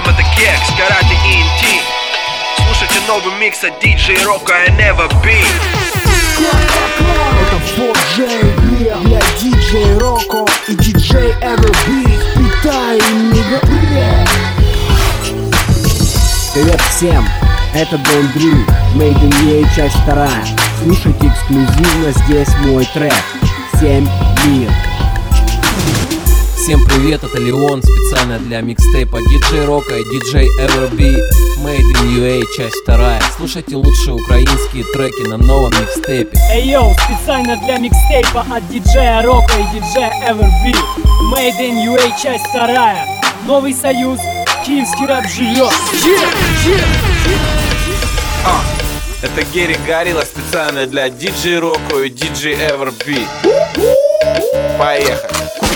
всем, это Кекс, Карате ENT Слушайте новый микс от DJ Рока I Never Be. Это 4J для DJ Роко и DJ Everbeat Питай, нига Привет всем, это Дон Дрю, Made in EA, часть вторая. Слушайте эксклюзивно здесь мой трек. 7 мир Всем привет, это Леон, специально для микстейпа DJ Рока и DJ Everby Made in UA, часть вторая. Слушайте лучшие украинские треки на новом микстейпе. Эй йоу, специально для микстейпа от диджея Рока и диджея Everby Made in UA, часть вторая. Новый союз, киевский рэп живет А, Это Герри Гарила специально для DJ Року и DJ Everby Поехали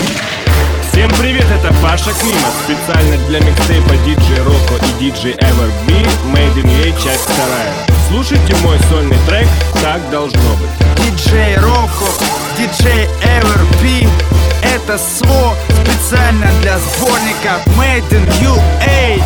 Всем привет, это Паша Климат, специально для микстейпа DJ Rocco и DJ Everb, Made in UA, часть вторая. Слушайте мой сольный трек «Так должно быть». диджей Роко, диджей Everb Это СВО специально для сборника Made in UA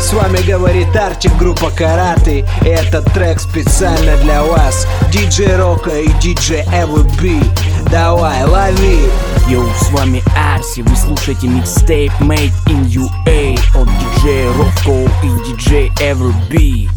С вами говорит Артик, группа Караты И этот трек специально для вас. DJ Рока и DJ Everby Давай, лови Йоу, с вами Арси, вы слушаете микстейп Made in UA от диджея Ровко и диджей Everby.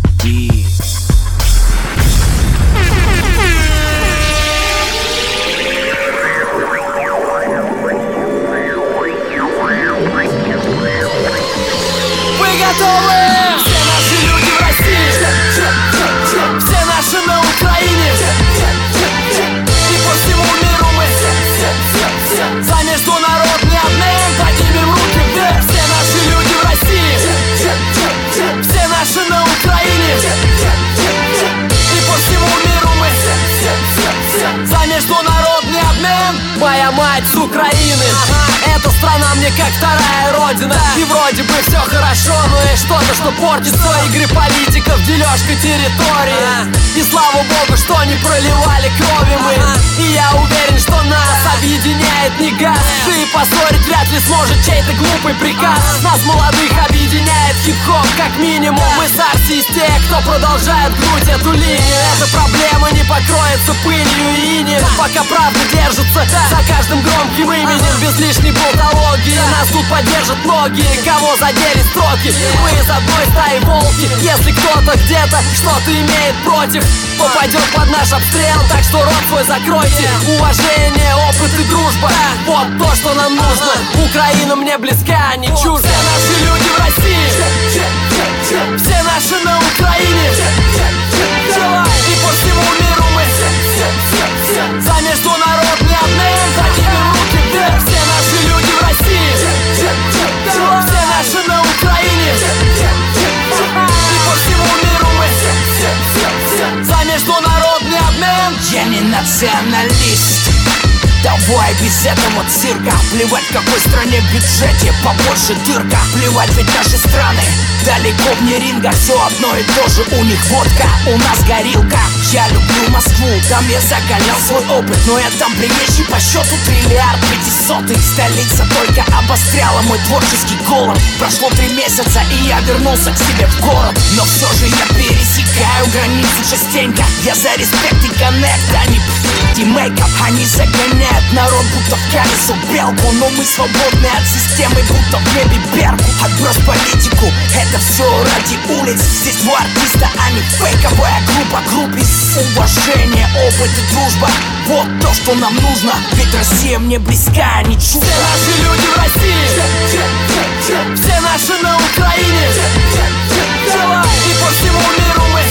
Продолжает гнуть эту линию Эта проблема не покроется пылью и инеем Пока правда держится за каждым громким именем. Без лишней болтологии Нас тут поддержат многие, кого задели строки? Мы из одной стаи волки. Если кто-то где-то что-то имеет против Попадет под наш обстрел, так что рот свой закройте. Уважение, опыт и дружба. Вот то, что нам нужно. Украина мне близка, не чужда. Все наши люди в России Все наши на Украине. И по всему миру мы. За международный обмен Поднимем руки вверх. Все наши люди в России. Все наши на Украине. И по всему миру мы. За международный обмен. Я не националист Давай без этого цирка. Плевать в какой стране в бюджете Побольше дырка. Плевать ведь наши страны Далеко вне ринга. Все одно и то же У них водка, у нас горилка Я люблю Москву Там я закалял свой опыт Но я там приезжий по счету Триллиард пятисотый. Столица только обостряла мой творческий голод. Прошло три месяца и я вернулся к себе в город. Но все же я пересекаю границу частенько. Я за респект и коннект, а не и мейкап. Они загоняют народ будто в колесо белку. Но мы свободны от системы, будто в небе берку. Отбрось политику, это все ради улиц. Здесь два артиста, а не фейковая группа. Группе уважение, опыт и дружба. Вот то, что нам нужно. Ведь Россия мне близка, а не чужда. Все наши люди в России. Все наши на Украине. И по всему миру. Мы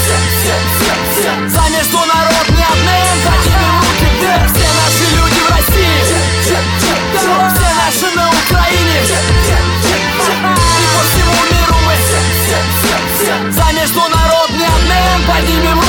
За международный обмен. Поднимем руки вверх. Все наши люди в России. Все наши на Украине. И по всему миру мы За международный обмен. Поднимем руки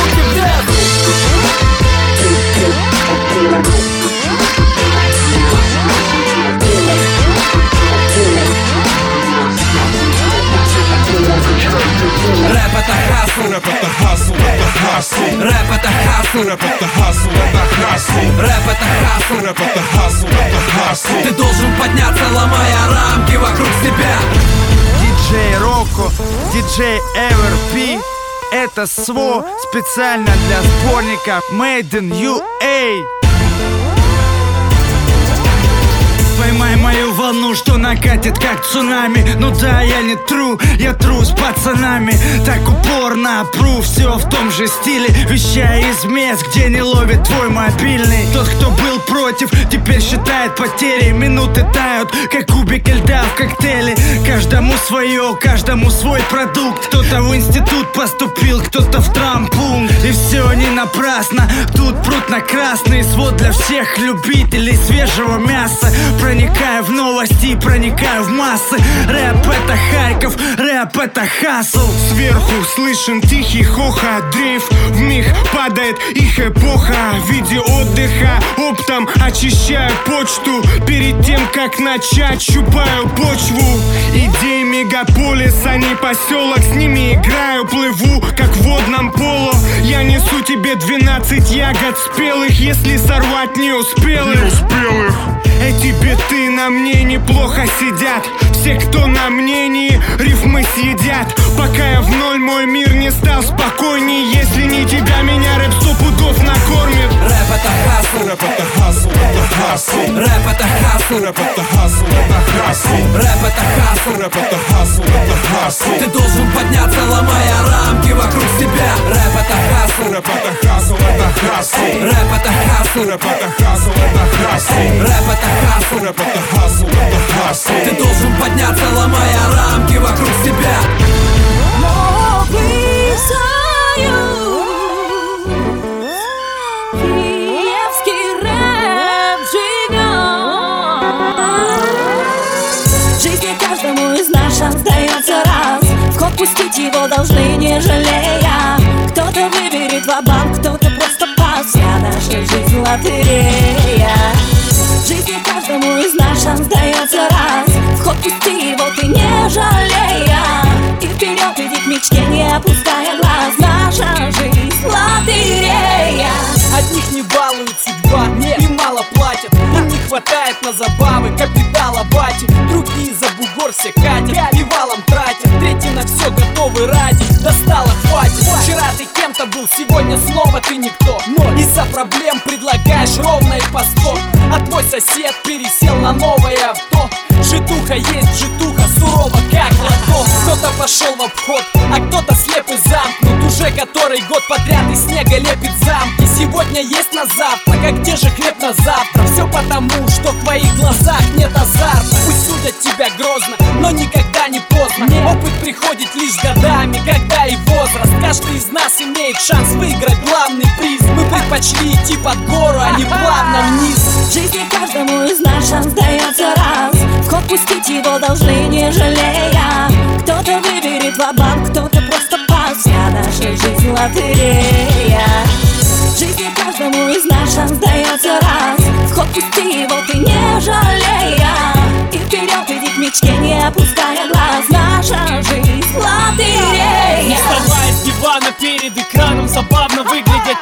Рэп это хасл, рэп это хасл, это хасл Рэп это хасл, рэп это хасл, это хасл Рэп это хасл, рэп это хасл, это хасл Ты должен подняться, ломая рамки вокруг себя. Диджей Роко, диджей Эверпи Это СВО специально для сборника Made in UA Поймай мою волну, что накатит как цунами. Ну да, я не тру, я тру с пацанами. Так упорно пру, все в том же стиле. Вещая из мест, где не ловит твой мобильный. Тот, кто был против, теперь считает потери. Минуты тают, как кубики льда в коктейле. Каждому свое, каждому свой продукт. Кто-то в институт поступил, кто-то в трампункт И все не напрасно, тут пруд на красный. Свод для всех любителей свежего мяса. Проникаю в новости, проникаю в массы. Рэп это Харьков, рэп это хасл Сверху слышен тихий хохот Дрейф. В миг падает их эпоха. В виде отдыха оптом очищаю почту. Перед тем, как начать, щупаю почву. Идеи мегаполиса, не поселок. С ними играю, плыву, как в водном поло. Я несу тебе 12 ягод спелых Если сорвать не успел их. Эти биты на мне неплохо сидят Все, кто на мнении, рифмы съедят Пока я в ноль, мой мир не стал спокойней Если не тебя, меня рэп сто пудов накормит Рэп это хасл Рэп это хасл, это хасл Рэп это хасл Рэп это хасл, это хасл Рэп это хасл Рэп это хасл, это хасл Ты должен подняться, ломая рамки вокруг себя Рэп это хасл Рэп это хасл, это хасл Рэп это хасл Рэп это хасл, это хасл Рэп это хасл Рэп это хасл, хасл Ты должен подняться, ломая рамки вокруг себя. Жизни каждому из нас шанс раз. В ход пустить его должны, не жалея. Кто-то выберет ва-банк, кто-то просто пас. Вся наша жизнь лотерея. Жизни каждому из нас шанс дается раз В ход пусти его, ты не жалея. И вперед иди к мечте, не опуская глаз. Наша жизнь лотерея. Одних не балует судьба, нет, и мало платят. Им не хватает на забавы, капитала бати Другие за бугор все катят, и валом тратят. Третьи на все готовы ради, достало хватит. Вчера ты кем-то был, сегодня снова ты никто. Из-за проблем предлагаешь ровно и по сто. А твой сосед пересел на новое авто Житуха есть, житуха сурова как лото Кто-то пошел в обход, а кто-то слеп и замкнут Уже который год подряд из снега лепит замки. Сегодня есть на завтрак, а где же хлеб на завтра? Все потому, что в твоих глазах нет азарта. Пусть судят тебя грозно, но никогда не поздно Опыт приходит лишь годами, когда и возраст. Каждый из нас имеет шанс выиграть главный приз. Мы предпочли идти под гору, а не плавно вниз В жизни каждому из нас шанс дается раз. В ход пустить его должны, не жалея. Кто-то выберет ва-банк, кто-то просто пас. Вся наша жизнь лотерея В жизни каждому из нас шанс дается раз. В ход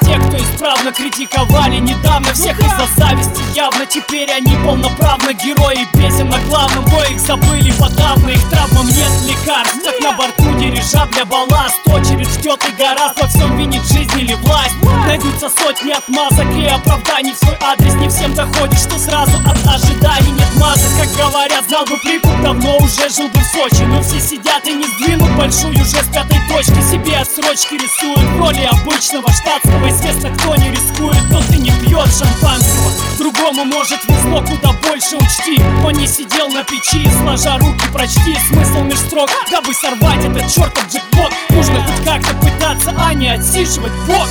те, кто исправно критиковали Недавно всех из-за зависти. Явно Теперь они полноправно герои песен на главном. Бой их забыли подавно, их травмам нет лекарств. Как на борту дирижа для балласт. Очередь ждет и гораздо во всем винит жизнь или власть. Найдутся сотни отмазок и оправданий В свой адрес. Не всем доходит, что сразу от ожиданий нет масок Как говорят, знал бы прикуп, давно уже жил бы в Сочи. Но все сидят и не сдвинут большую уже с пятой точки. Себе отсрочки рисуют в роли обычного штатского Известно, кто не рискует, тот и не пьет шампанского. Другому может везло куда больше учти. Он не сидел на печи, сложа руки прочти Смысл меж строк, дабы сорвать этот чертов джекпот. Нужно хоть как-то пытаться, а не отсиживать. Бок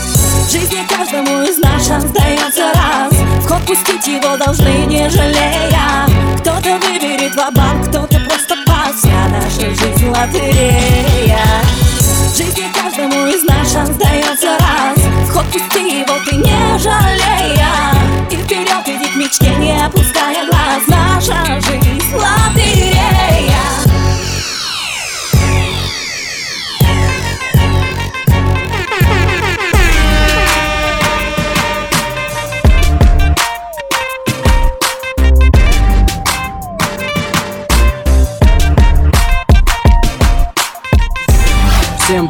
В жизни каждому из нас шанс дается раз. В ход пустить его должны, не жалея. Кто-то выберет ва-банк, кто-то просто пас. Вся наша жизнь лотерея. Жизни каждому из нас шанс дается раз В ход пусти его, ты не жалея. И вперед иди к мечте, не опуская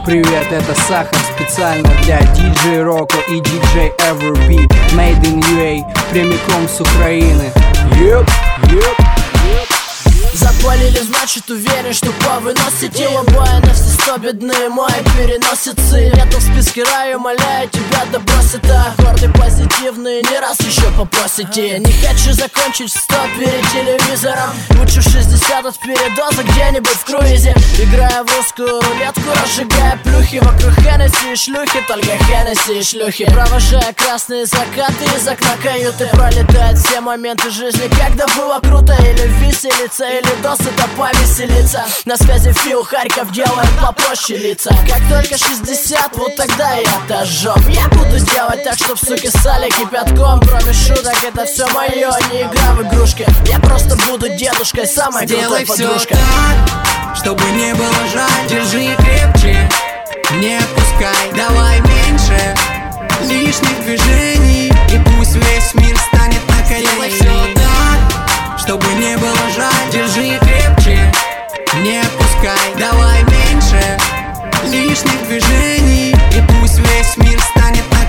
привет, это Сахар специально для DJ Роко и DJ Everbeat Made in UA, прямиком с Украины yep, yep. Запалили, значит уверен, что повыносите Лобая на все сто бедные мои переносицы Нету в списке рая, умоляю тебя, да брось это. Аккорды позитивные, не раз еще попросите. Не хочу закончить в 100 перед телевизором. Лучше в 60 от передоза где-нибудь в круизе. Играя в русскую рулетку, разжигая плюхи Вокруг Хеннесси. И шлюхи, только Хеннесси и шлюхи. Провожая красные закаты из окна каюты. Пролетают все моменты жизни, когда было круто Или виселица, или досыта повеселиться. На связи Фил Харьков делает попроще лица Как только 60, вот тогда я дожжем Я буду делать так, чтоб суки ссали кипятком. Кроме шуток, это все мое, не игра в игрушки. Я просто буду дедушкой, самой Сделай крутой подружкой. так, чтобы не было жаль. Держи крепче, не отпускай. Давай меньше лишних движений И пусть весь мир станет на колени чтобы не было жаль. Держи крепче, не отпускай Давай меньше лишних движений И пусть весь мир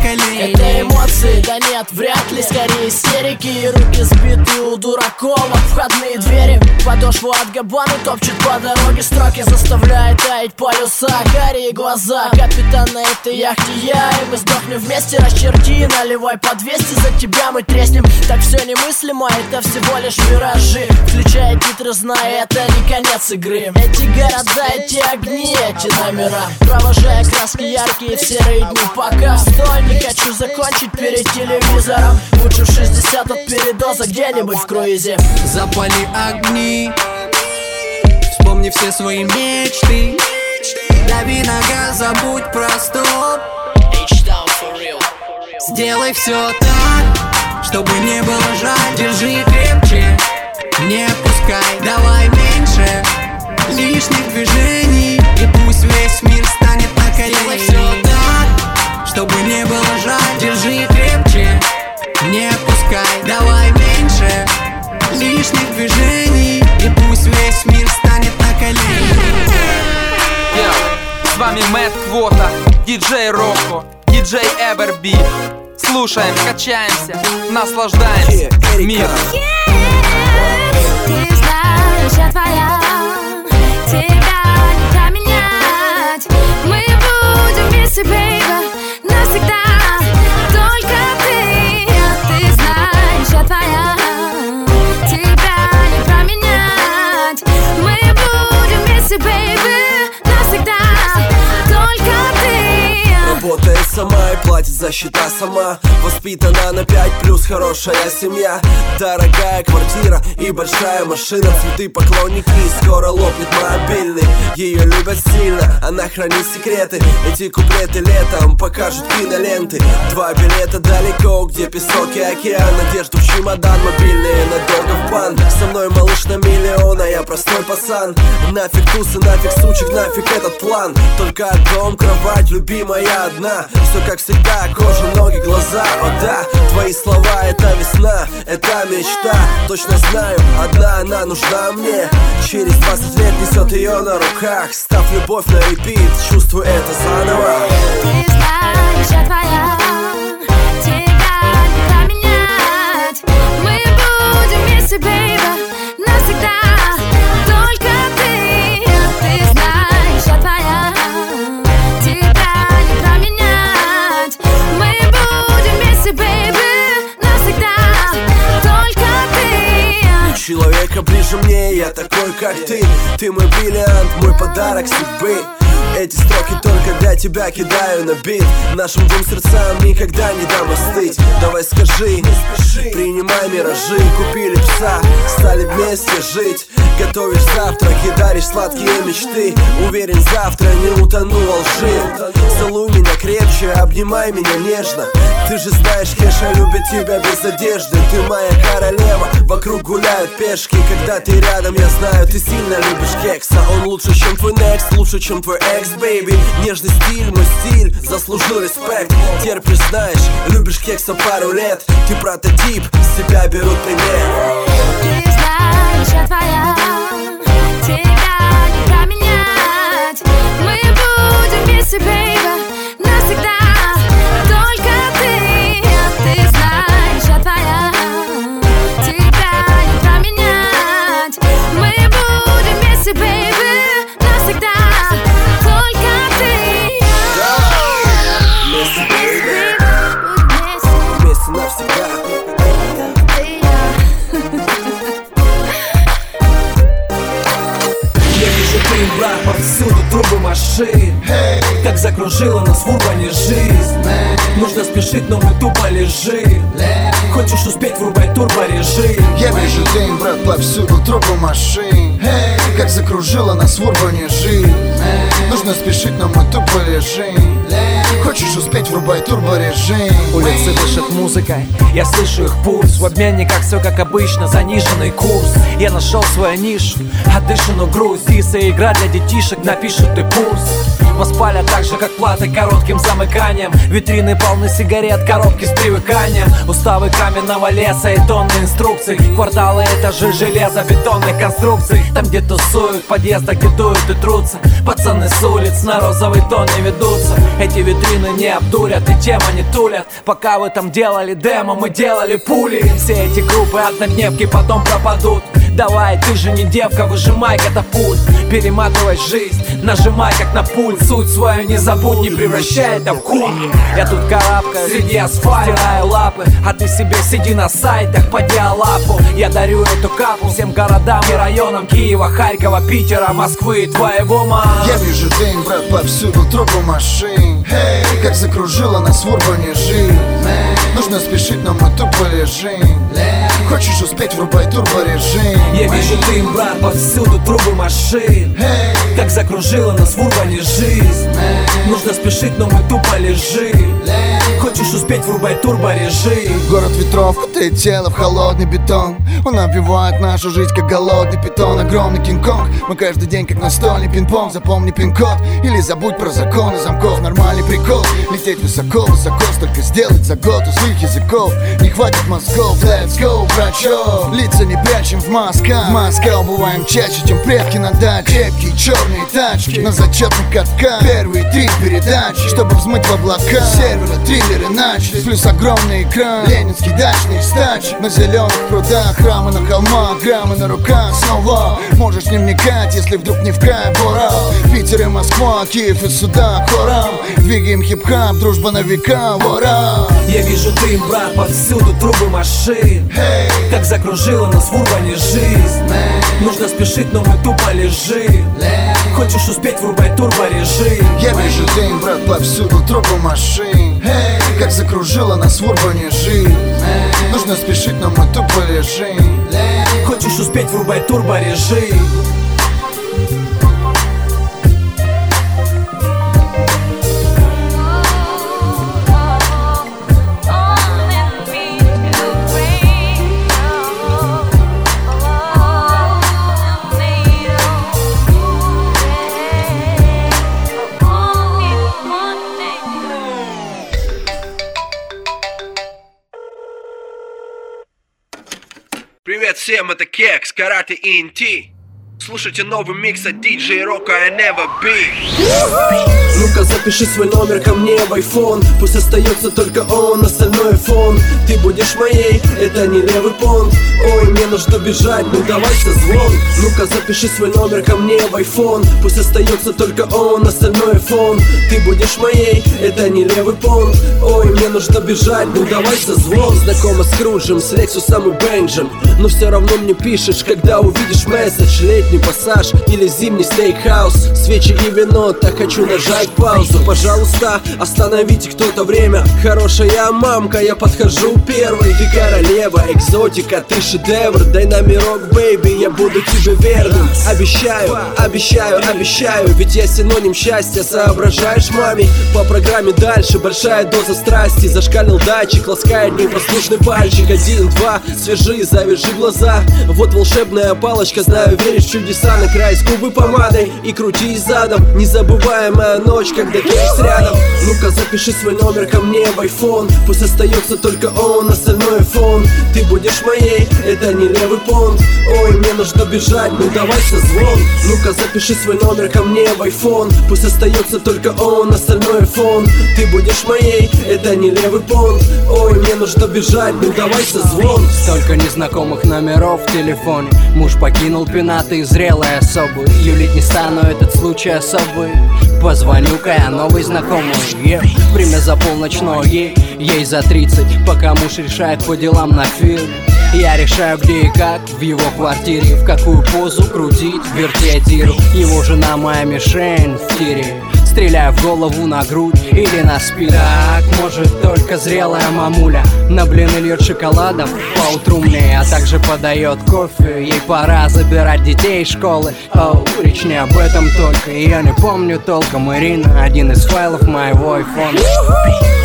колени Это эмоции, да нет, вряд ли. Скорее истерики и руки сбиты у дураков. Об входные двери Подошву от габаны топчет по дороге. Строки Заставляет таять полюса, карие глаза. Капитан на этой яхте я И мы сдохнем вместе, расчерти Наливай по 200, за тебя мы треснем. Так все немыслимо, это всего лишь миражи Включая титры, зная, это не конец игры. Эти города, эти огни, эти номера. Провожая краски яркие в серые дни. Пока стой, не хочу закончить перед телевизором. Лучше в 60 от передоза где-нибудь в круизе. Запали огни. Вспомни все свои мечты. Дави на газ, забудь про стоп Сделай все так, чтобы не было жаль Держи крепче, не отпускай Давай меньше лишних движений. И пусть весь мир станет на колени. Все так, чтобы не было жаль. Держи крепче, не отпускай Давай меньше лишних движений. И пусть весь мир станет на колени. С вами Мэтт Квота, диджей Рокко, диджей Эверби. Слушаем, качаемся, наслаждаемся миром. Ты я твоя Тебя не променять Мы будем вместе, бейба Навсегда. Только ты Ты знаешь, я твоя Тебя не променять Мы будем вместе, бейби Работает сама и платит за счета сама. Воспитана на 5 плюс хорошая семья. Дорогая квартира и большая машина. Цветы поклонники, скоро лопнет мобильный. Ее любят сильно, она хранит секреты. Эти куплеты летом покажут киноленты. Два билета далеко, где песок и океан. Надежду в чемодан, мобильные надолго в бан. Со мной малыш на миллион, а я простой пацан. Нафиг тусы, нафиг сучек, нафиг этот план. Только дом, кровать, любимая одна Все как всегда, кожа, ноги, глаза, о да Твои слова это весна, это мечта. Точно знаю, одна она нужна мне. Через 20 лет несет ее на руках. Став любовь на репит, чувствую это заново. Ты знаешь, я твоя Тебя не променять Мы будем вместе, бейба Человека ближе мне, я такой как ты. Ты мой бриллиант, мой подарок судьбы. Эти строки только для тебя кидаю на бит. Нашим двум сердцам никогда не дам остыть. Давай скажи, принимай миражи. Купили пса, стали вместе жить. Готовишь завтраки, даришь сладкие мечты. Уверен, завтра не утону во лжи. Целуй меня крепче, обнимай меня нежно. Ты же знаешь, Кеша любит тебя без одежды. Ты моя королева, вокруг гуляют пешки Когда ты рядом, я знаю, ты сильно любишь Кекса. Он лучше, чем твой next, лучше, чем твой ex, baby Нежный стиль, мой стиль, заслужил респект. Терпишь, знаешь, любишь кекса пару лет. Ты прототип, с себя берут пример. Знаешь, я Тебя не променять. Мы будем вместе, вместе, Как закружила нас в урбане жизнь Нужно спешить, но мы тупо лежим Хочешь успеть, врубай турборежим. Улицы дышат музыкой, я слышу их пульс. В обменниках все как обычно, заниженный курс. Я нашел свою нишу, отдышанную грусть. Диса игра для детишек, напишут ты курс Воспалят так же, как платы коротким замыканием. Витрины полны сигарет, коробки с привыканием. Уставы каменного леса и тонны инструкций. Кварталы этажи железа, бетонных конструкций Там где тусуют, в подъездах где дуют и трутся. Пацаны с улиц на розовый тон не ведутся. Эти витрины не обдурят и тема не тулят? Пока вы там делали демо, мы делали пули. Все эти группы однодневки потом пропадут Давай, ты же не девка, выжимай катапульт Перематывай жизнь, нажимай как на пульт. Суть свою не забудь, не превращай это в культ Я тут карабкаю среди асфальта, стираю лапы. А ты себе сиди на сайтах по диалапу. Я дарю эту капу всем городам и районам Киева, Харькова, Питера, Москвы и твоего мама Я вижу дым, брат, повсюду трупы машин. Как закружила нас в урбане жизнь. Нужно спешить, но мы тупо лежим Хочешь успеть, врубай турборежим. Я вижу дым, брат, повсюду трубы машин. Как закружила нас в урбане жизнь. Нужно спешить, но мы тупо лежим Хочешь успеть, врубай турборежим Город ветров кутает тело в холодный бетон. Он обвивает нашу жизнь, как голодный питон. Огромный кинг-конг Мы каждый день, как настольный пинг-понг. Запомни пин-код или забудь про законы замков. Нормальный прикол, лететь высоко, высоко. Столько сделать за год у злых языков. Не хватит мозгов, let's go, брачок Лица не прячем в масках В масках убываем чаще, чем предки на даче. Крепкие черные тачки на зачетных катках. Первые три передачи, чтобы взмыть в облака. Серверы, триллеры начались Плюс огромный экран. Ленинский дачный стач. На зеленых прудах. Храмы на холмах, граммы на руках. Снова можешь не вникать, если вдруг не в кайф Урал, Питер и Москва, Киев и сюда. Хором Двигаем хип-хап, дружба на века, ура! Я вижу дым, брат, повсюду трубы машин. Как закружила нас в урбане жизнь. Нужно спешить, но мы тупо лежим. Хочешь успеть, врубай турборежим. Я вижу дым, брат, повсюду трупы машин Как закружила нас в урбане жизнь. Нужно спешить, но мы тупо лежим Хочешь успеть, врубай турборежим. Привет всем, это Кекс, Карате и НТ. Слушайте новый микс от DJ Рока I Never Be. Ну-ка запиши свой номер ко мне в iPhone. Пусть остается только он, остальное фон. Ты будешь моей, это не левый понт. Ой, мне нужно бежать, ну давай созвон. Ну-ка запиши свой номер ко мне в iPhone. Пусть остается только он, остальное фон. Ты будешь моей, это не левый понт. Ой, мне нужно бежать, ну давай созвон. Знакома с Круджем, с Лексусом и Бенджем. Но все равно мне пишешь, когда увидишь месседж Летний пассаж или зимний стейкхаус. Свечи и вино, так хочу нажать паузу. Пожалуйста, остановите кто-то время. Хорошая мамка, я подхожу первый Ты королева, экзотика, ты шедевр. Дай номерок, baby, я буду тебе верным. Обещаю, обещаю, обещаю Ведь я синоним счастья, соображаешь, маме По программе дальше, большая доза страсти. Зашкалил датчик, ласкает непослушный пальчик. Один, два, свяжи, завяжи глаза. Вот волшебная палочка, знаю, веришь чудеса На край скубы помадой. И крути задом Незабываемая ночь, когда кейс рядом. Ну-ка запиши свой номер ко мне в iPhone. Пусть остается только он, остальное фон. Ты будешь моей, это не левый понт. Ой, мне нужно бежать, ну давай созвон. Ну-ка запиши свой номер ко мне в iPhone. Пусть остается только он, остальное фон. Ты будешь моей, это не левый понт Ой, мне нужно бежать, ну давай созвон. Столько незнакомых номеров в телефоне. Муж покинул пенаты и зрелой особы Юлить не стану, этот случай особый. Позвоню-ка я новой знакомой. Yeah. Время за полночной, ей, ей за 30 Пока муж решает по делам на фильм я решаю где и как в его квартире. В какую позу крутить, вертеть иру Его жена моя мишень в тире Стреляю в голову, на грудь или на спину. Так, может только зрелая мамуля На блины льет шоколадом по утру мне А также подает кофе Ей пора забирать детей из школы. Оу, речь не об этом только я не помню толком Ирина Один из файлов моего айфона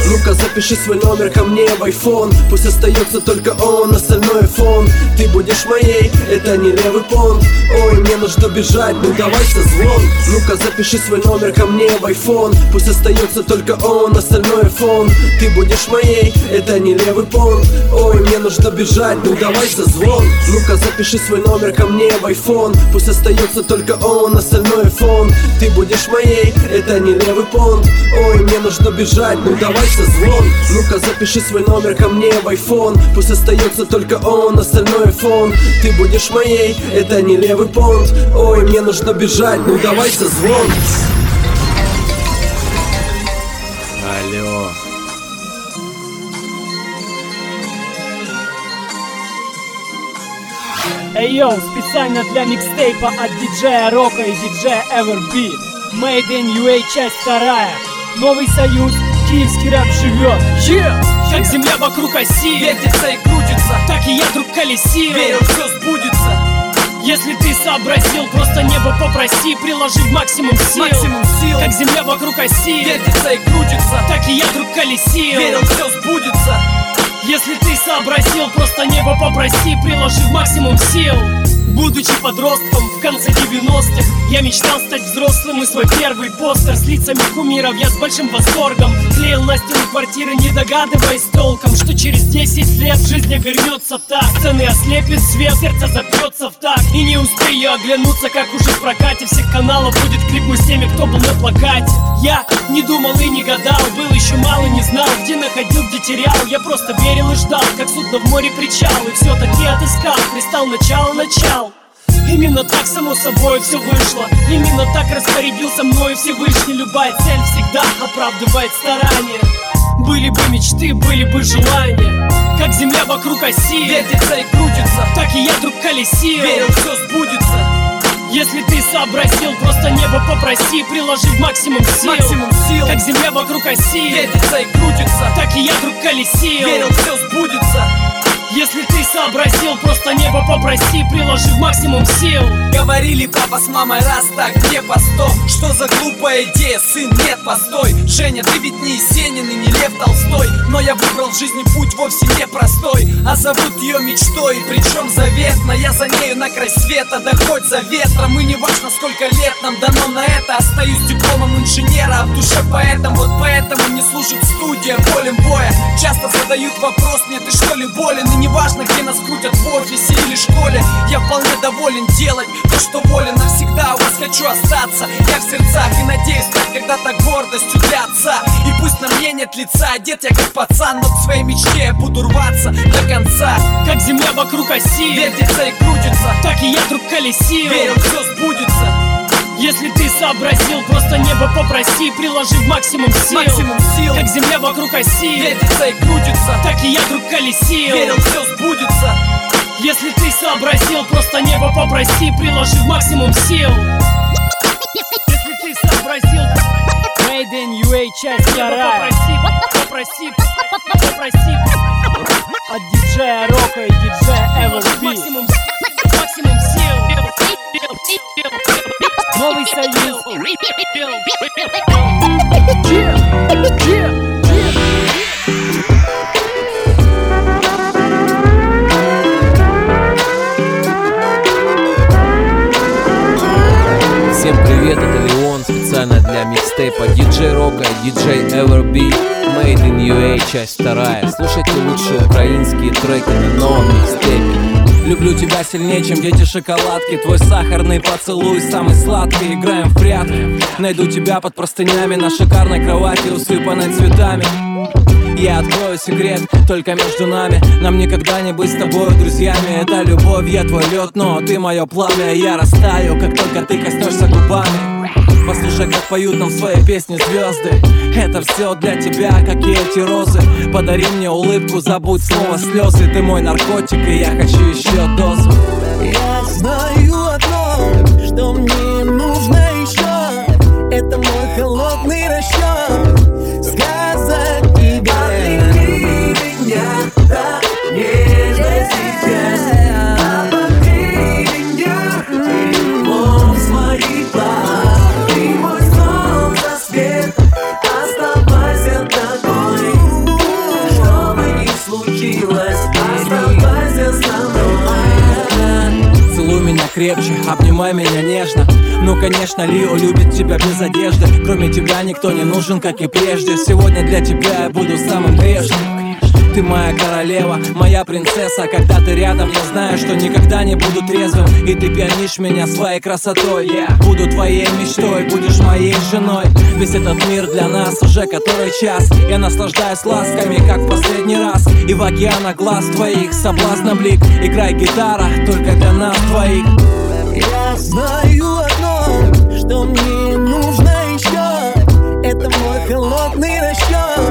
Ну-ка запиши свой номер ко мне в iPhone. Пусть остается только он, остальное фон. Ты будешь моей, это не левый понт. Ой, мне нужно бежать, ну давай созвон. Ну-ка запиши свой номер ко мне в iPhone. Пусть остается только он, остальное фон. Ты будешь моей, это не левый понт. Ой, мне нужно бежать, ну давай созвон. Ну-ка запиши свой номер ко мне в iPhone. Пусть остается только он, остальное фон. Ты будешь моей, это не левый понт. Ой, мне нужно бежать, ну давай созвон Ну-ка запиши свой номер ко мне в iPhone. Пусть остается только он, остальное фон Ты будешь моей, это не левый понт. Ой, мне нужно бежать, ну давай созвон Алло. Эй йоу, специально для микстейпа от диджея Рока и диджея Everbeat. Made in UA часть вторая. Новый союз, киевский рэп живет. Yeah! Как земля вокруг оси. Вертится и крутится. Так и я, друг, колесил Верил, все сбудется. Если ты сообразил, просто небо попроси. Приложи в максимум сил, максимум сил. Как земля вокруг оси. Вертится и крутится. Так и я, друг, колесил Верил, все сбудется. Если ты сообразил, просто небо попроси. Приложи в максимум сил Будучи подростком в конце 90-х Я мечтал стать взрослым и свой первый постер С лицами кумиров я с большим восторгом Клеил на стену квартиры, не догадываясь толком Что через 10 лет жизнь обернется так. Сцены ослепит свет, сердце запьется в так И не успею оглянуться, как уже в прокате Всех каналов будет клипнуть с теми, кто был на плакате. Я не думал и не гадал, был еще мало, не знал Где находил, где терял, я просто верил и ждал Как судно в море причал, и все-таки отыскал. Кристалл начало, начал Именно так, само собой, все вышло. Именно так распорядился мной Всевышний. Любая цель всегда оправдывает старания. Были бы мечты, были бы желания. Как земля вокруг оси. Вертится и крутится. Так и я, друг, колесил Верил, все сбудется. Если ты сообразил, просто небо попроси. Приложи в максимум сил, максимум сил. Как земля вокруг оси. Вертится и крутится. Так и я, друг, колесил Верил, все сбудется. Если ты сообразил, просто небо попроси Приложи в максимум сил. Говорили папа с мамой раз так, где по сто Что за глупая идея, сын, нет, постой. Женя, ты ведь не Есенин и не Лев Толстой. Но я выбрал в жизни путь вовсе не простой А зовут ее мечтой, причем заветно Я за нею на край света, да хоть за ветром. И не важно сколько лет нам дано на это Остаюсь дипломом инженера, а в душе поэтом Вот поэтому не служит студия полем боя. Часто задают вопрос, мне ты что ли болен? И неважно, где нас крутят в офисе или школе. Я вполне доволен делать то, что волен. Навсегда у вас хочу остаться. Я в сердцах и надеюсь когда-то гордостью для отца И пусть на мне нет лица, одет я как пацан Но к своей мечте я буду рваться до конца. Как земля вокруг оси. Вертится и крутится. Так и я, друг, колесил. Верил, все сбудется если ты сообразил, просто небо попроси Приложи в максимум сил, максимум сил. Как земля вокруг оси. Вертится и крутится. Так и я, друг, колесил. Верил, все сбудется. Если ты сообразил, просто небо попроси Приложи в максимум сил. Если ты сообразил Made in UA часть вторая. Попроси, попроси, попроси. От диджея Рока и диджея Everbeat Максимум, максимум сил Новый союз. Всем привет, это Леон, специально для микстейпа DJ Рока и DJ Everbeat Made in UA, часть вторая Слушайте лучшие украинские треки на новом микстейпе Люблю тебя сильнее, чем дети шоколадки. Твой сахарный поцелуй самый сладкий. Играем в прятки. Найду тебя под простынями. На шикарной кровати, усыпанной цветами. Я открою секрет только между нами. Нам никогда не быть с тобой друзьями. Это любовь, я твой лед, но ты мое пламя. Я растаю, как только ты коснешься губами. Послушай, как поют нам свои песни звезды Это все для тебя, как и эти розы. Подари мне улыбку, забудь снова слезы Ты мой наркотик, и я хочу еще дозу. Я знаю одно, что мне нужно еще Это мой холодный расчет крепче, обнимай меня нежно. Ну, конечно, Лио любит тебя без одежды. Кроме тебя никто не нужен, как и прежде. Сегодня для тебя я буду самым прежним ты моя королева, моя принцесса. Когда ты рядом, я знаю, что никогда не буду трезвым. И ты пьянишь меня своей красотой. Я буду твоей мечтой, будешь моей женой. Весь этот мир для нас уже который час. Я наслаждаюсь ласками, как в последний раз. И в океанах глаз твоих соблазна блик. Играй гитара, только для нас двоих. Я знаю одно, что мне нужно еще. Это мой холодный расчет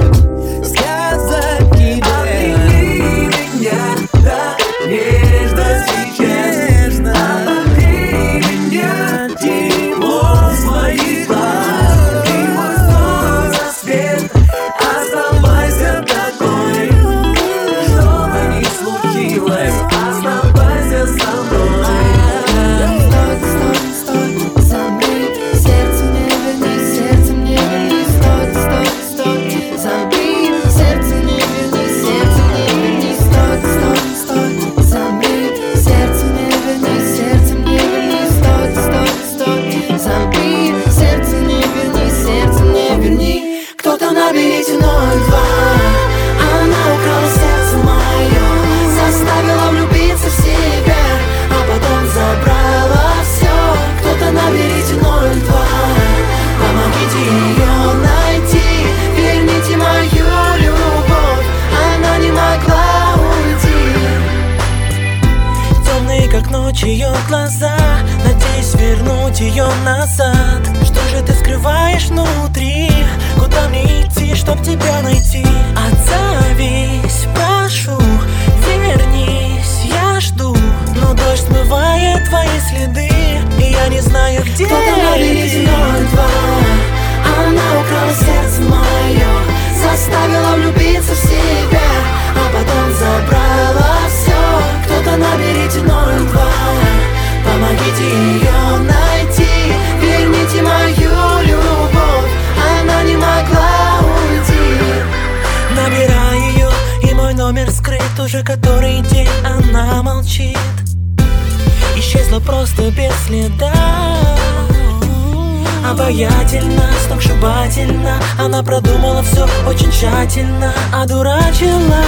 Обаятельно, сногсшибательно Она продумала все очень тщательно Одурачила.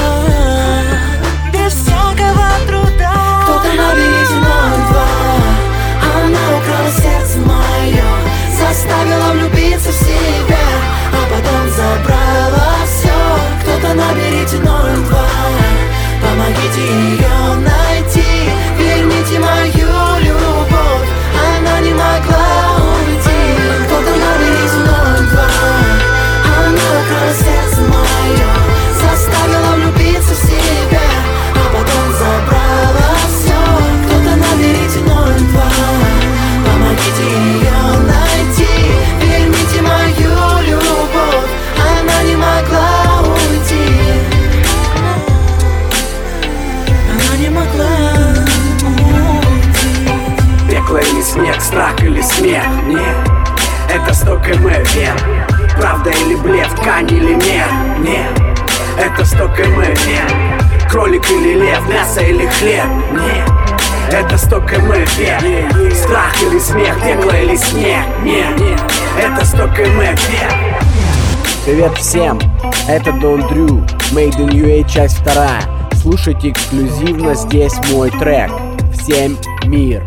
Без всякого труда. Кто-то наберите 02 Она украла сердце мое Заставила влюбиться в себя А потом забрала все Кто-то наберите 02 Помогите ее найти Верните мою любовь. Она не могла снег, страх или смех Нет, это 100 км. Вверх Правда или блеф, ткань или мер Нет, это 100 км. Вверх Кролик или лев, мясо или хлеб? Нет, это 100 км. Вверх Страх или смех, пекло или снег? Нет, это 100 км. Вверх Привет всем, это Дон Дрю, Made in UA часть вторая. Слушайте эксклюзивно здесь мой трек. Всем мир.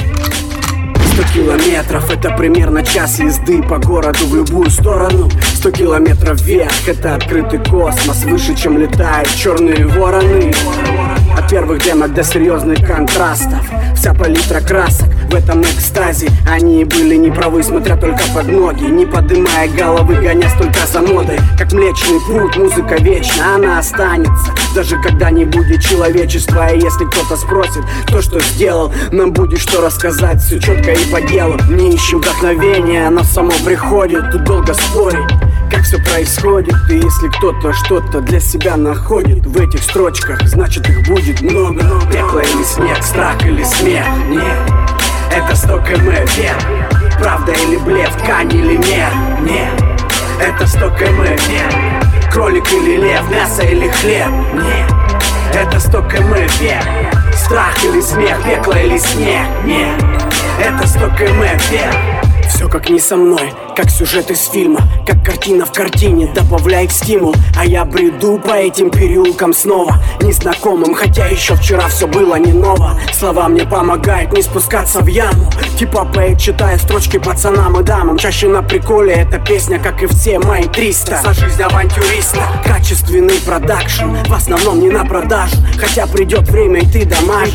100 километров. Это примерно час езды по городу в любую сторону. 100 километров вверх Это открытый космос Выше, чем летают черные вороны первых демок до серьезных контрастов. Вся палитра красок в этом экстазе. Они были неправы, смотря только под ноги. Не подымая головы, гонясь только за модой. Как млечный путь, музыка вечна, она останется. Даже когда не будет человечества И если кто-то спросит, кто что сделал Нам будет что рассказать, все четко и по делу. Не ищем вдохновения, оно само приходит. Тут долго спорить как все происходит И если кто-то что-то для себя находит В этих строчках, значит их будет много. Пекло или снег, страх или смех Нет, это 100 км вверх. Правда или блеф, ткань или мер Нет, это 100 км вверх. Кролик или лев, мясо или хлеб Нет, это 100 км вверх. Страх или смех, пекло или снег Нет, это 100 км вверх. Все как не со мной, как сюжет из фильма Как картина в картине, добавляет стимул. А я бреду по этим переулкам снова Незнакомым, хотя еще вчера все было не ново. Слова мне помогают не спускаться в яму. Типа поэт читая строчки пацанам и дамам. Чаще на приколе эта песня, как и все мои 300 За жизнь авантюриста Качественный продакшн, в основном не на продажу Хотя придет время и ты домашь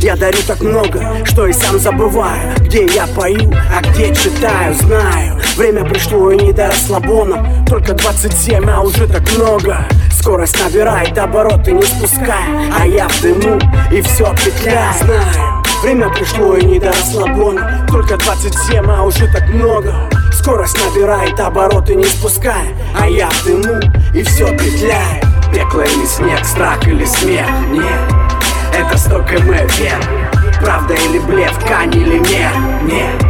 Я дарю так много, что и сам забываю Где я пою, а где читаю знаю Время пришло и не до расслабона. Только 27, а уже так много. Скорость набирает, обороты не спуская. А я в дыму и все петляю Знаю, время пришло и не до расслабона. Только 27, а уже так много. Скорость набирает, обороты не спуская. А я в дыму и все петляю Пекло или снег, страх или смех? Нет, это 100 км вверх. Правда или блеф, ткань или мер? Нет,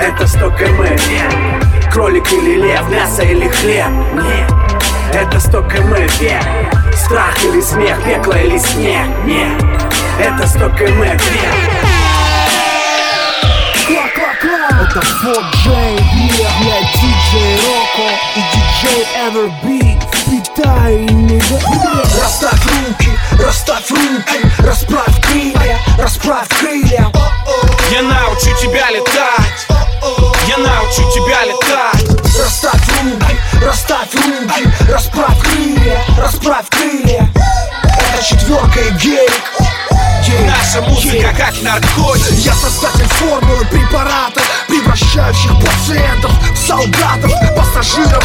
это 100 км вверх Кролик или лев, мясо или хлеб? Нет, это 100 км вверх Страх или смех, пекло или снег? Нет, это 100 км вверх Это Фок Джей, я диджей Роко и диджей Everbeat. Впитай нига Расставь руки, расставь руки, расправь крылья, расправь крылья. Я научу тебя летать Я научу тебя летать. Расставь руки, расставь руки, расправь крылья, расправь крылья. Это четверка и гелик Наша музыка как наркотик. Я создатель формулы препаратов Превращающих пациентов в солдатов Пассажиров,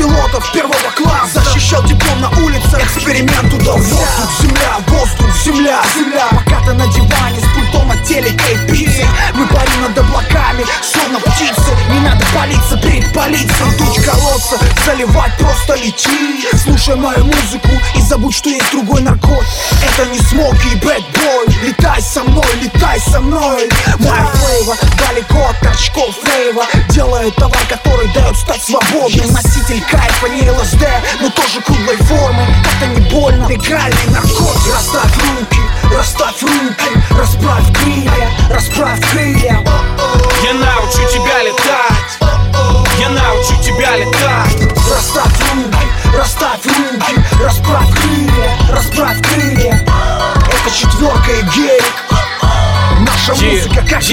пилотов первого класса. Защищал диплом на улице, эксперимент удался Воздух, земля, воздух, земля, земля. Пока ты на диване с пультом от телека и пиццы Мы парим над облаками, словно птицы. Не надо палиться перед полицией. Дуть колодца, заливать просто лети. Слушай мою музыку и забудь, что есть другой наркотик. Это не смоки и бэд бой Летай со мной, летай со мной. Моя флейва далеко от торчков фрейва Делает товар, который дает стать свободным. Носитель кайфа, не ЛСД, но тоже круглой формы. Это не больно, легальный наркотик Расставь руки, расставь руки. Расправь крылья, расправь крылья. Я научу тебя летать. Я научу тебя летать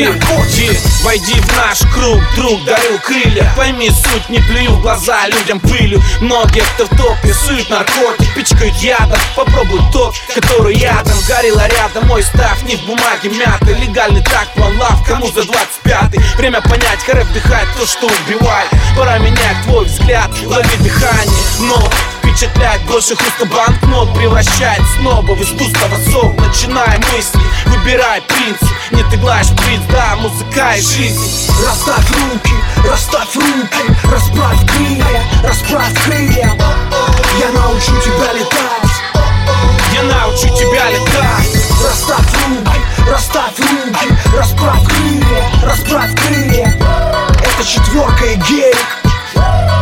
наркотик е, Войди в наш круг, друг дарил крылья. Пойми суть, не плюю в глаза людям пылью. Многие, кто в топе, сует наркотик Пичкают ядом, попробуй тот, который ядом Горело рядом, мой став не в бумаге мятый. Легальный так, план лав, кому за 25-й Время понять, харе вдыхать то, что убивает. Пора менять твой взгляд, лови дыхание. Но впечатляет больше хруста банкнот Превращает снова в искусство сок Начинай мысли, выбирай принцип. Не ты глаешь принц, да, музыка и жизнь. Расставь руки, расставь руки Расправь крылья, расправь крылья. Я научу тебя летать. Я научу тебя летать. Расставь руки, расставь руки Расправь крылья, расправь крылья. Это четверка и гелик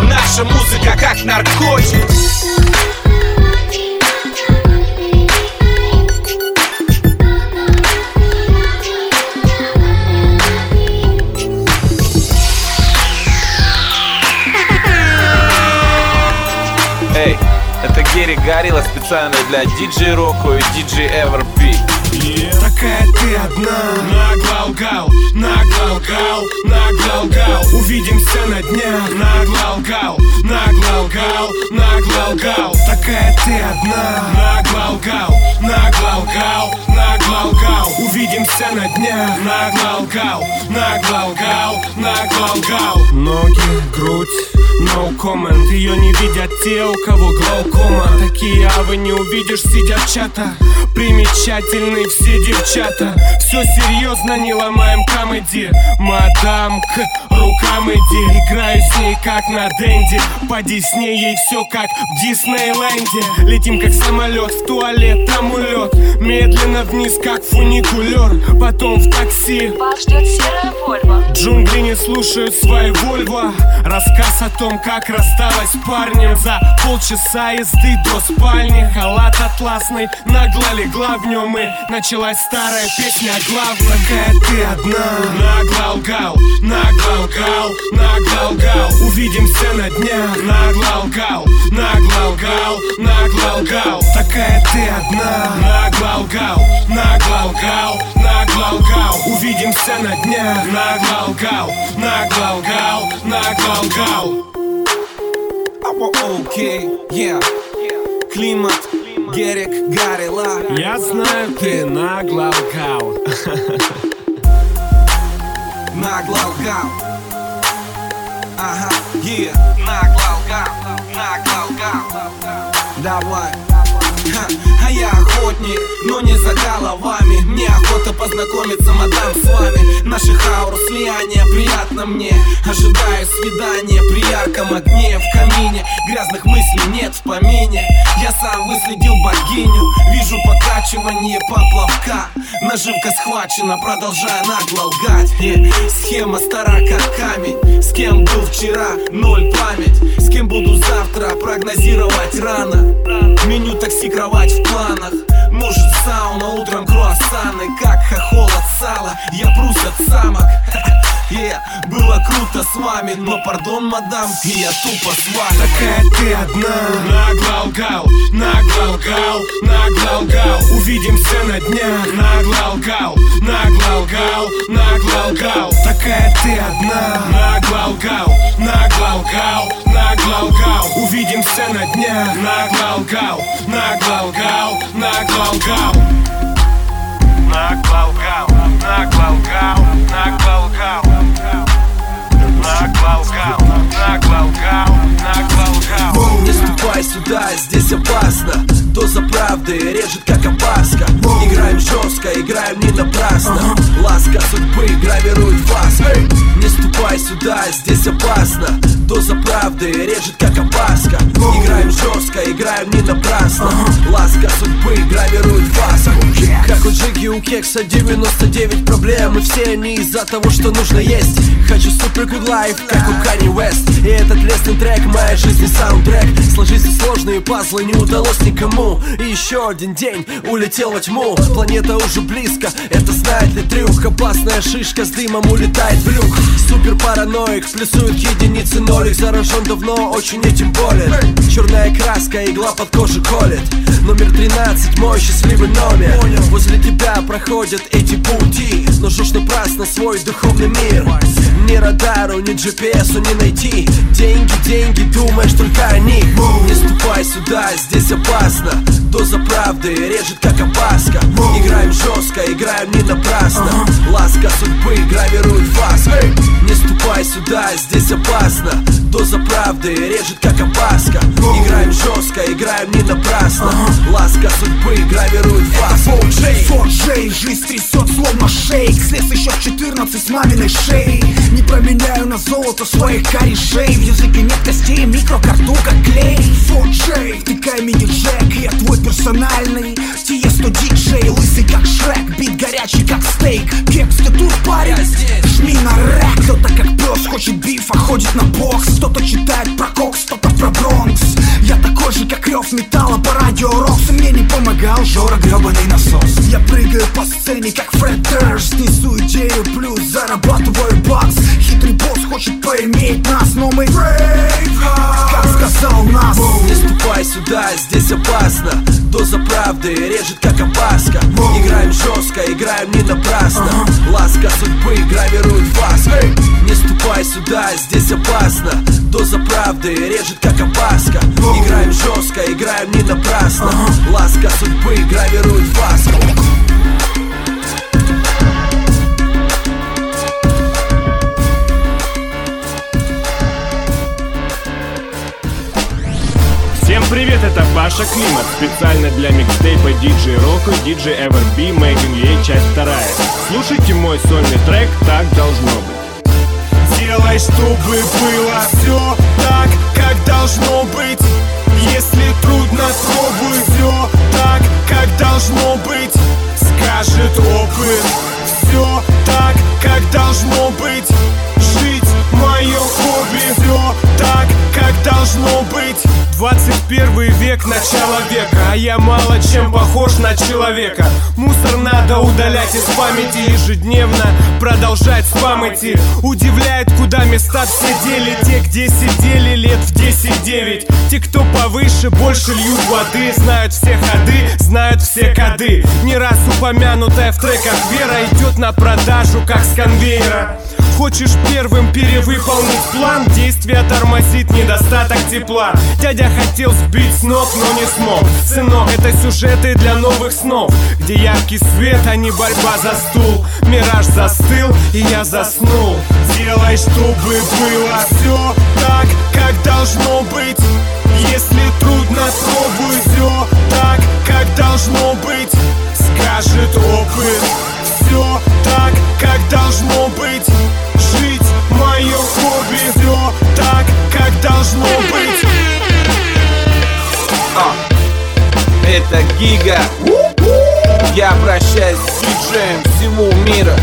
Наша музыка как наркотик. Эй, это Герри Горилла специально для диджей Року и диджей Everbeat Такая ты одна? Нагло лгал, нагло лгал, нагло дня Нагло лгал, нагло лгал, нагло лгал Такая ты одна. Нагло лгал, нагло лгал, нагло лгал Увидимся на днях. Нагло лгал, нагло лгал, нагло лгал Ноги, грудь, no comment. Ее не видят те, у кого глаукома. Такие авы не увидишь, сидят в чатах. Примечательные все девчата Все серьезно, не ломаем комедии Мадам, к рукам иди. Играю с ней как на денде По Дисне ей все как в Диснейленде. Летим как самолет, в туалет там улет Медленно вниз как фуникулер Потом в такси. Вас ждет серая Вольва Джунгли не слушают свои Вольво. Рассказ о том, как рассталась с парнем. За полчаса езды до спальни. Халат атласный, нагло легла в нем И началась старая песня о главном. Такая ты одна? Нагло лгал, нагло лгал, нагло лгал Увидимся на днях. Нагло лгал, нагло лгал, нагло лгал Такая ты одна. Нагло лгал, нагло лгал, нагло лгал Увидимся на днях. Нагло лгал, нагло лгал, нагло лгал Окей, yeah. Климат, Герик, Гарила Я знаю, ты нагло лгал Нагло лгал Ага, yeah. Нагло лгал, нагло лгал Давай я охотник, но не за головами. Мне охота познакомиться, мадам, с вами. Наших аур слияние приятно мне. Ожидаю свидания при ярком огне. В камине грязных мыслей нет в помине. Я сам выследил богиню. Вижу покачивание поплавка. Наживка схвачена, продолжая нагло лгать. Э, Схема стара как камень. С кем был вчера, ноль память кем буду завтра, прогнозировать рано? Меню такси, кровать в планах. Может сауна, утром круассаны. Как хохол от сала, я прус от самок Yeah, было круто с вами, но пардон, мадам, и я тупо с вами. Такая ты одна. Нагло лгал, нагло лгал, нагло лгал Увидимся на днях. Нагло лгал, нагло лгал, нагло лгал Такая ты одна. Нагло лгал, нагло лгал, нагло лгал Увидимся на днях. Нагло лгал, нагло лгал, нагло лгал Нагло Не ступай сюда, здесь опасно. Доза правды режет как опаска. Играем жестко, играем не напрасно. Ласка судьбы гравирует вас. Не ступай сюда, здесь опасно. Доза правды режет как опаска. Играем жестко, играем не напрасно. Ласка судьбы гравирует вас. Как у Джиги, у Кекса 99 проблем. И все они из-за того, что нужно есть. Хочу супер good life, как у Kanye West И этот лесный трек, моя жизнь саундтрек. Сложить сложные пазлы не удалось никому. И еще один день улетел во тьму. Планета уже близко, это знает ли трюк? Опасная шишка с дымом улетает в люк. Супер параноик, плюсует единицы нолик Заражен давно, очень этим болен. Черная краска, игла под кожу колет. Номер 13, мой счастливый номер. Возле тебя проходят эти пути. Но жжешь напрасно свой духовный мир. Ни радару, ни GPS не найти. Деньги, деньги, думаешь только о них. Не ступай сюда, здесь опасно. Доза правды режет как опаска. Играем жестко, играем не напрасно. Ласка судьбы гравирует вас. Не ступай сюда, здесь опасно. Доза правды режет как опаска. Играем жестко, играем не напрасно. Ласка судьбы гравирует вас. Форт Джей, жизнь трясет словно шейк. Слез еще в 14 с маминой шеи Не променяю на золото своих корешей. В языке нет костей, микрокарту как клей. Форт Джей, втыкай мини-джек Я твой персональный. Тиесто диджей Лысый как Шрек, бит горячий как стейк. Кекс, ты тут парень? Жми на рэк. Кто-то как пес хочет бифа, ходит на бокс. Кто-то читает про кокс, кто-то про Бронкс. Я такой же, как рев металла по радио Рокс. Мне не помогал Жора гребаный насос. Я прыгаю по сцене, как Фред Дерш Несу идею, плюс зарабатываю бакс хочет поиметь нас Но мы как сказал нас. Не ступай сюда, здесь опасно. Доза правды режет как опаска. Играем жестко, играем не напрасно. Ласка судьбы гравирует вас Не ступай сюда, Да, здесь опасно. Доза правды режет как опаска. Играем жестко, играем не напрасно. Ласка судьбы гравирует фаску привет, это Паша Климат, специально для микстейпа DJ Rocco, DJ Everb, in UA, часть вторая. Слушайте мой сольный трек «Так должно быть». Делай, чтобы было все так, как должно быть. Если трудно, пробуй все так, как должно быть. Скажет опыт. Все так, как должно быть. Жить мое хобби Все так, как должно быть 21 век, начало века А я мало чем похож на человека. Мусор надо удалять из памяти ежедневно Продолжать спам идти. Удивляет, куда места все дели Те, где сидели лет в 10-9 Те, кто повыше, больше льют воды Знают все ходы, знают все коды. Не раз упомянутая в треках вера Идет на продажу, как с конвейера. Хочешь первым перевыполнить план? Действие тормозит недостаток тепла. Дядя хотел сбить с ног, но не смог. Сынок, это сюжеты для новых снов Где яркий свет, а не борьба за стул. Мираж застыл, и я заснул. Делай, чтобы было все так, как должно быть. Если трудно, пробуй все так, как должно быть. Скажет опыт. Все так, как должно быть. Жить мое хобби. Все так, как должно быть Это Гига. Я обращаюсь с диджеем всему мира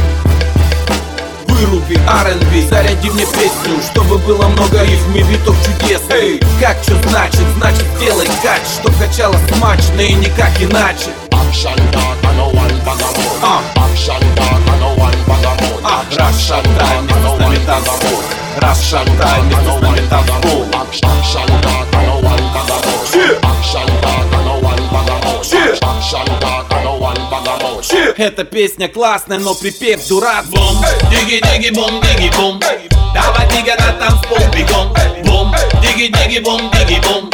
Выруби R&B, заряди мне песню Чтобы было много рифм и виток чудес. Эй, как что значит? Значит сделай кач Чтоб качало смачно и никак иначе. Action talk, I know one bagamoot Action talk, I know one bagamoot Russian time, вместе с нами танцпол Russian time, вместе с нами танцпол Action talk, I know one bagamoot Action talk, I know one bagamoot Action talk, I know one bagamoot Эта песня классная, но припев дурак Бум, диги-диги, бум, диги-бум Давай дига на танцпол бегом. Бум, диги-диги, бум, диги-бум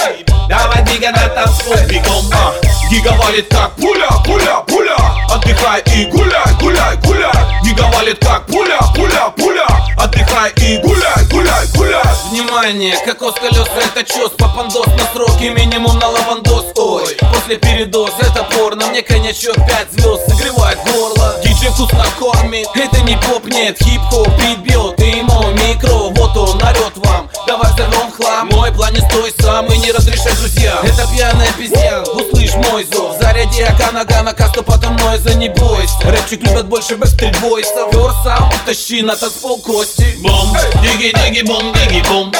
Давай дига на танцпол бегом. А, Гига валит как пуля, пуля, пуля. Отдыхай и гуляй, гуляй, гуляй Гига валит как пуля, пуля, пуля. Отдыхай и гуляй, гуляй, гуляй. Внимание, кокос колеса это чес Попандос на сроки, минимум на лавандос. Ой, после передоз это порно. Мне коньячок 5 звезд согревает горло. Диджей вкусно кормит Это не поп, нет, хип-хоп. Бит бьет И мой микро, вот он орет вам. Давай взорвем хлам. Мой план не стой сам и не разрешай друзьям. Это пьяный обезьян, услышь мой зов. Заряди Акана Гана Касту, потом Нойза, не бойся. Рэпчик любят больше бэкстрит бойсов Фёр сам, тащи на танцпол кости Бум, диги-диги, бум, диги-бум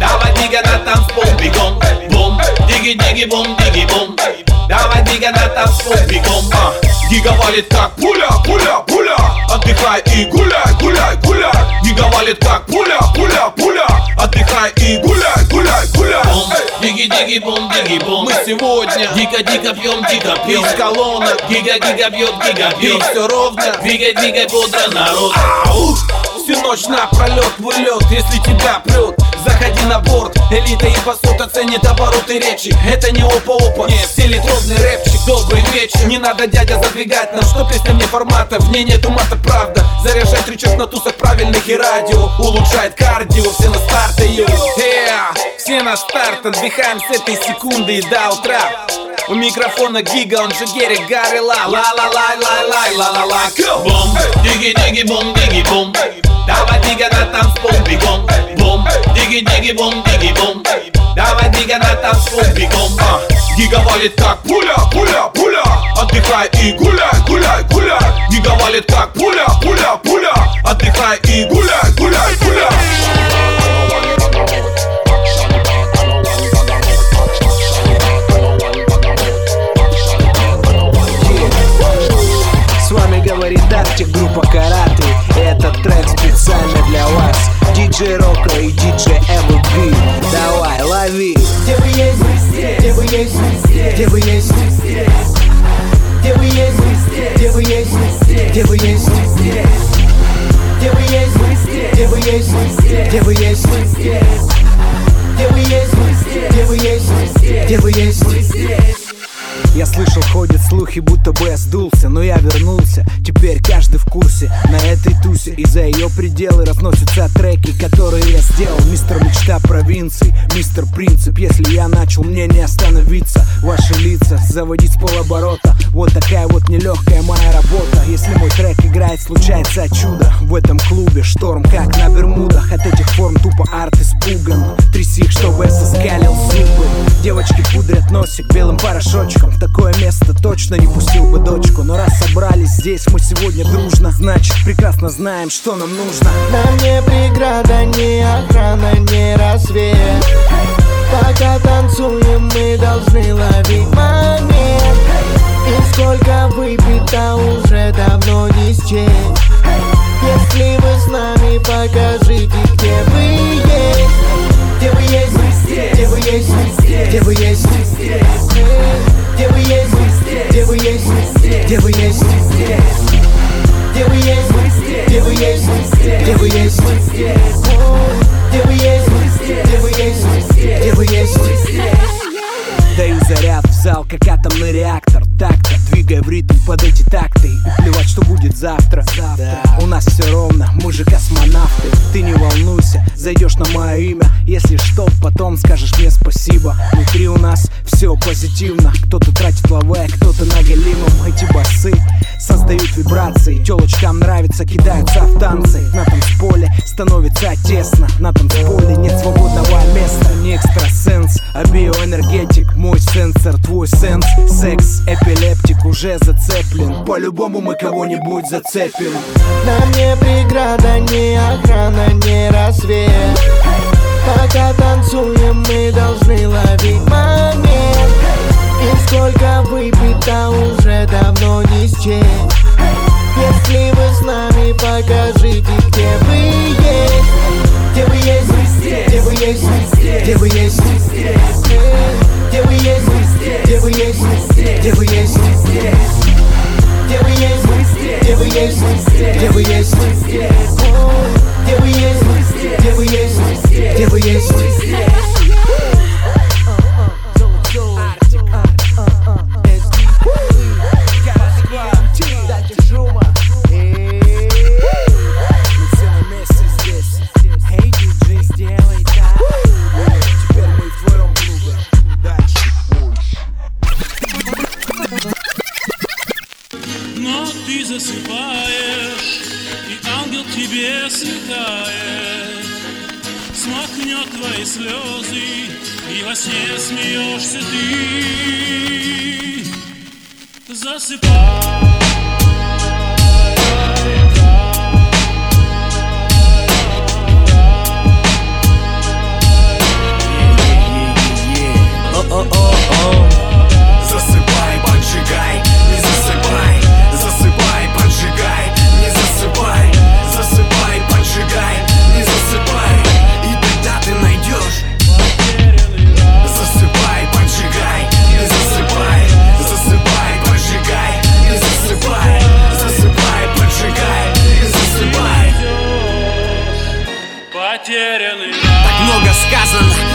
Давай дига на танцпол бегом Бум, диги-диги, бум, диги-бум Давай дига на танцпол бегом а, Гига валит как пуля, пуля, пуля. Отдыхай и гуляй, гуляй, гуляй. Гига валит как пуля, пуля, пуля. Отдыхай и гуляй, гуляй, гуляй. Бум, диги-диги, бум, диги-бум Мы сегодня дико-дико пьем, дико пьем. Из колонок гига-гига бьет, гига бьет Все ровно, двигай-двигай бодро народ. Ау! Всю ночь напролет в улет, если тебя прет Заходи на борт, элита и посуд оценит обороты речи. Это не опа-опа, нет, селитровный рэпчик. Добрый вечер, не надо дядя задвигать нам Что песня мне формата, в ней нету мата, правда. Заряжать рычаг на тусах правильных и радио. Улучшает кардио, все на старте, йо yeah, Все на старт, отдыхаем с этой секунды до утра у микрофона Гига, он же Герри Гарри Ла Ла ла ла ла ла ла ла ла Бум, диги диги бум, диги бум Давай дига на там спум бегом Бум, диги диги бум, диги бум Давай дига на там спум бегом Гига валит как пуля, пуля, пуля Отдыхай и гуляй, гуляй, гуляй Гига валит как пуля, пуля, пуля Отдыхай и гуляй, гуляй, гуляй Артик, группа Караты этот трек специально для вас Диджей Рока и диджей MLB Давай, лови Где вы есть, где вы есть, где вы есть, где вы есть, где вы есть, где вы есть, где вы есть, Где вы есть? Где вы есть? Где вы есть? Где вы есть? Где вы есть? Я слышал, ходят слухи, будто бы я сдулся Но я вернулся, теперь каждый в курсе На этой тусе. И за ее пределы Разносятся треки, которые я сделал. Мистер Мечта провинции, мистер Принцип. Если я начал, мне не остановиться. Ваши лица заводить с полоборота. Вот такая вот нелегкая моя работа. Если мой трек играет, случается чудо. В этом клубе шторм, как на Бермудах. От этих форм тупо арт испуган. Тряси их, чтобы я соскалил зубы. Девочки пудрят носик белым порошочком такое место точно не пустил бы дочку. Но раз собрались здесь мы сегодня дружно Значит прекрасно знаем, что нам нужно. Нам не преграда, не охрана, не рассвет. Пока танцуем, мы должны ловить момент. И сколько выпито, уже давно не счесть Если вы с нами, покажите, где вы есть. Где вы есть? Где вы есть? Где вы есть? Где вы есть? Где вы есть? Где вы есть? Где вы есть? Где вы есть? Где вы есть? Где вы есть? Где вы есть? Где вы есть? Даю заряд в зал, как атомный реактор Так-то, двигая в ритм под эти такты. И плевать, что будет завтра. У нас все ровно, мы же космонавты. Ты не волнуйся, зайдешь на мое имя. Если что, потом скажешь мне спасибо. Внутри у нас все позитивно. Кто-то тратит лаве, кто-то на галимом. Эти басы создают вибрации Телочкам нравится, кидаются в танцы. На танцполе становится тесно На танцполе нет свободного места. Не экстрасенс, а биоэнергетик. Мой сенсор, твой сенс. Секс, эпилептик уже зацеплен. По-любому мы кого-нибудь зацепим. Нам не преграда, не охрана, Где вы есть? Где вы есть? Где вы есть? Где вы есть? Где вы есть? Где вы есть? Где вы есть?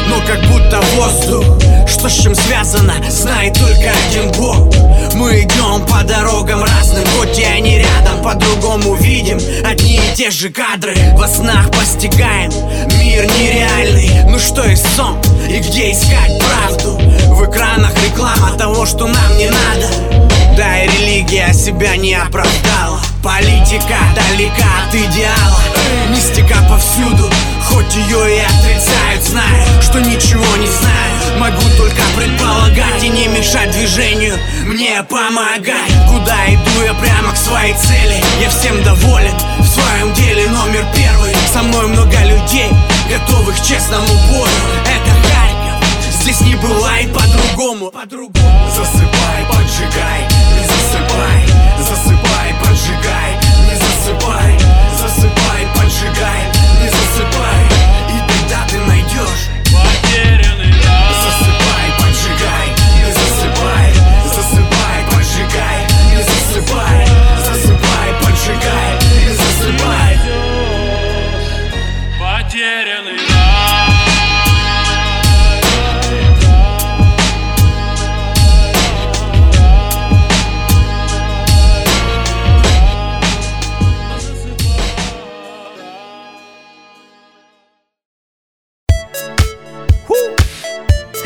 Но как будто воздух Что с чем связано, знает только один Бог. Мы идем по дорогам разным, хоть и они рядом По-другому видим одни и те же кадры. Во снах постигаем мир нереальный. Ну что есть сон, и где искать правду? В экранах реклама того, что нам не надо. Да и религия себя не оправдала. Политика далека от идеала. Мистика повсюду, хоть ее и отрицают Знаю, что ничего не знаю. Могу только предполагать и не мешать движению. Мне помогай. Куда иду я? Прямо к своей цели. Я всем доволен в своем деле номер первый. Со мной много людей, готовых к честному бою. Это Харьков, здесь не бывает по-другому. Засыпай, поджигай, не засыпай. Засыпай, поджигай, не засыпай. Засыпай, поджигай, Dios.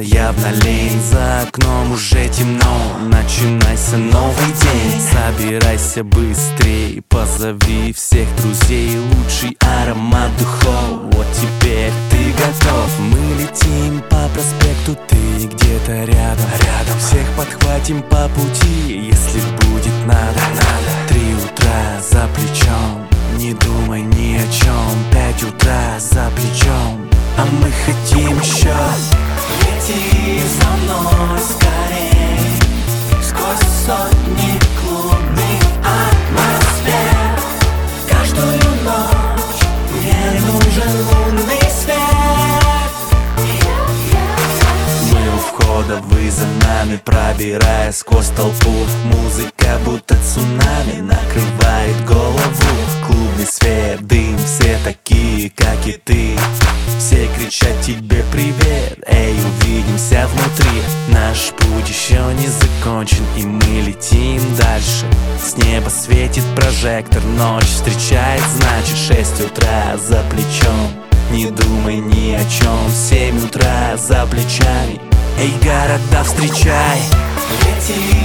Просыпаться явно лень За окном уже темно. Начинайся новый день. Собирайся быстрей Позови всех друзей. Лучший аромат духов. Вот теперь ты готов. Мы летим по проспекту Ты где-то рядом. Рядом. Всех подхватим по пути Если будет надо. Надо. Три утра за плечом Не думай ни о чем Пять утра за плечом А мы хотим еще Лети за мной скорей. Сквозь сотни входа, вы за нами Пробираясь сквозь толпу. Музыка будто цунами Накрывает голову. Клубный свет, дым Все такие, как и ты. Все кричат тебе привет Эй, увидимся внутри. Наш путь еще не закончен И мы летим дальше. С неба светит прожектор Ночь встречает, значит 6 утра за плечом. Не думай ни о чем Семь утра за плечами Эй, города, встречай. Лети